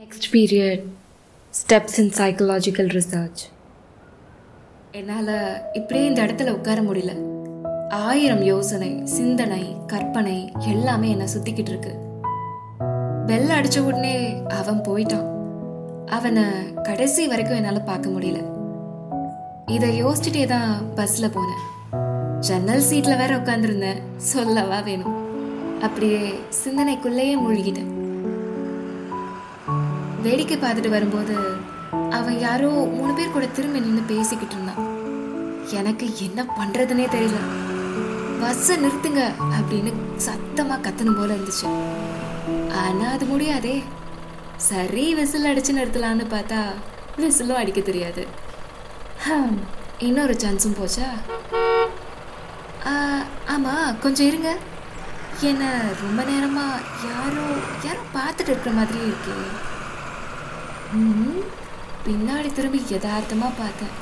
Next period steps in psychological research என்னால் இப்படியே இந்த இடத்துல உட்கார முடியல. ஆயிரம் யோசனை சிந்தனை கற்பனை எல்லாமே என்னை சுத்திக்கிட்டு இருக்கு. பெல் அடிச்ச உடனே அவன் போயிட்டான். அவனை கடைசி வரைக்கும் என்னால் பார்க்க முடியல. இதை யோசிச்சுட்டே தான் பஸ்ஸில் போனேன். ஜன்னல் சீட்டில் வேற உட்காந்துருந்தேன் சொல்லவா வேணும். அப்படியே சிந்தனைக்குள்ளேயே மூழ்கிட்டேன். வேடிக்கை பார்த்துட்டு வரும்போது அவன் யாரோ மூணு பேர் கூட திரும்பி நின்று பேசிக்கிட்டு இருந்தான் எனக்கு என்ன பண்றதுனே தெரியல. பஸ்ஸை நிறுத்துங்க அப்படின்னு சத்தமா கத்தணும் போல இருந்துச்சு. ஆனா அது முடியாதே. சரி விசில் அடிச்சு நிறுத்தலான்னு பார்த்தா விசிலும் அடிக்க தெரியாது. இன்னொரு சான்ஸும் போச்சா? ஆ, ஆமா கொஞ்சம் இருங்க. என்ன ரொம்ப நேரமா யாரோ யாரோ பார்த்துட்டு இருக்கிற மாதிரி இருக்கே. பின்னாடி திரும்பி யதார்த்தமாக பார்த்தேன்.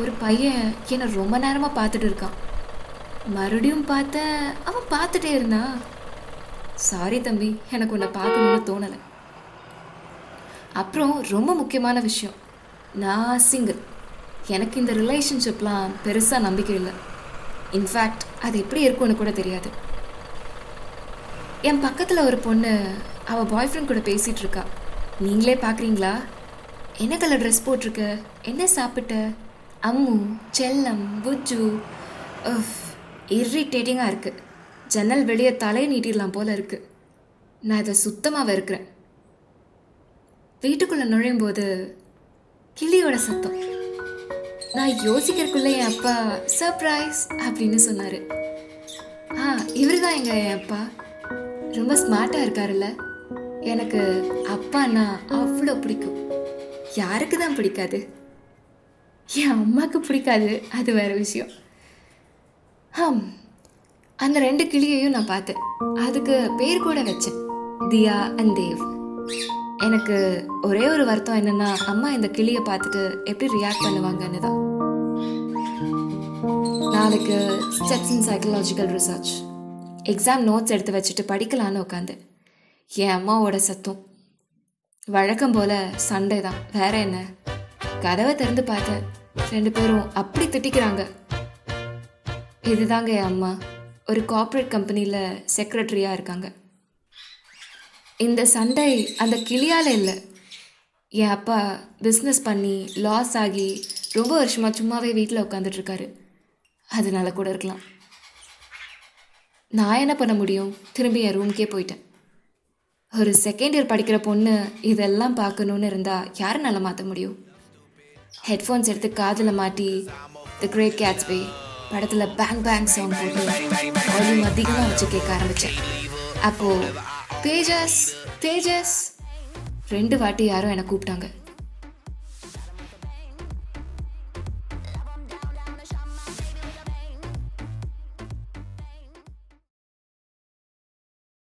ஒரு பையன் என்னை ரொம்ப நேரமாக பார்த்துட்டு இருக்கான். மறுபடியும் பார்த்தேன் அவன் பார்த்துட்டே இருந்தான். சாரி தம்பி எனக்கு உன்னை பார்க்கணும்னு தோணலை. அப்புறம் ரொம்ப முக்கியமான விஷயம். நான் சிங்கிள் எனக்கு இந்த ரிலேஷன்ஷிப்லாம் பெருசாக நம்பிக்கை இல்லை. இன்ஃபேக்ட் அது எப்படி இருக்கும்னு கூட தெரியாது. என் பக்கத்தில் ஒரு பொண்ணு அவள் பாய் ஃப்ரெண்ட் கூட பேசிகிட்டு இருக்கா. நீங்களே பார்க்குறீங்களா என்ன கலர் ட்ரெஸ் போட்டிருக்க? என்ன சாப்பிட்ட? அம்மு செல்லம் புஜ்ஜு இரிட்டேட்டிங்காக இருக்குது ஜன்னல் வெளியே தலையை நீட்டிடலாம் போல் இருக்குது நான் இதை சுத்தமாக வெறுக்கிறேன் வீட்டுக்குள்ளே நுழையும் போது கிளியோட சத்தம். நான் யோசிக்கிறதுக்குள்ளே என் அப்பா சர்ப்ரைஸ் அப்படின்னு சொன்னார். ஆ இவர் தான் எங்கள் என் அப்பா. ரொம்ப ஸ்மார்ட்டாக இருக்காருல்ல. எனக்கு அப்பான்னா அவ்வளோ பிடிக்கும். யாருக்கு தான் பிடிக்காது? என் அம்மாவுக்கு பிடிக்காது. அது வேற விஷயம். ஹம் அந்த ரெண்டு கிளியையும் நான் பார்த்தேன். அதுக்கு பேர் கூட வச்சேன். தியா அண்ட் தேவ். எனக்கு ஒரே ஒரு வருத்தம் என்னன்னா அம்மா இந்த கிளியை பார்த்துட்டு எப்படி ரியாக்ட் பண்ணுவாங்கன்னு தான். நாளைக்கு steps in psychological research exam notes எடுத்து வச்சுட்டு படிக்கலான்னு உட்காந்தேன் என் அம்மாவோட சத்தம். வழக்கம் போல சண்டை தான் வேற என்ன? கதவை திறந்து பார்த்தேன் ரெண்டு பேரும் அப்படி திட்டிக்கிறாங்க. இதுதாங்க என் அம்மா. ஒரு கார்ப்பரேட் கம்பெனியில் செக்ரட்டரியாக இருக்காங்க. இந்த சண்டை அந்த கிளியால் இல்லை. என் அப்பா பிஸ்னஸ் பண்ணி லாஸ் ஆகி ரொம்ப வருஷமாக சும்மாவே வீட்டில் உட்காந்துட்ருக்காரு அதனால கூட இருக்கலாம். நான் என்ன பண்ண முடியும்? திரும்பி என் ரூம்க்கே போயிட்டேன். ஒரு செகண்ட் இயர் படிக்கிற பொண்ணு இதெல்லாம் பார்க்கணுன்னு இருந்தால் யாருனால மாற்ற முடியும்? ஹெட்ஃபோன்ஸ் எடுத்து காதில் மாட்டி த கிரேட் கேட்ஸ்வே படத்தில் பேங் பேங் சாங் போட்டு வால்யூம் அதிகமாக வச்சு கேட்க ஆரம்பித்தேன் அப்போது தேஜஸ் தேஜஸ். ரெண்டு வாட்டி யாரும் என்னை கூப்பிட்டாங்க.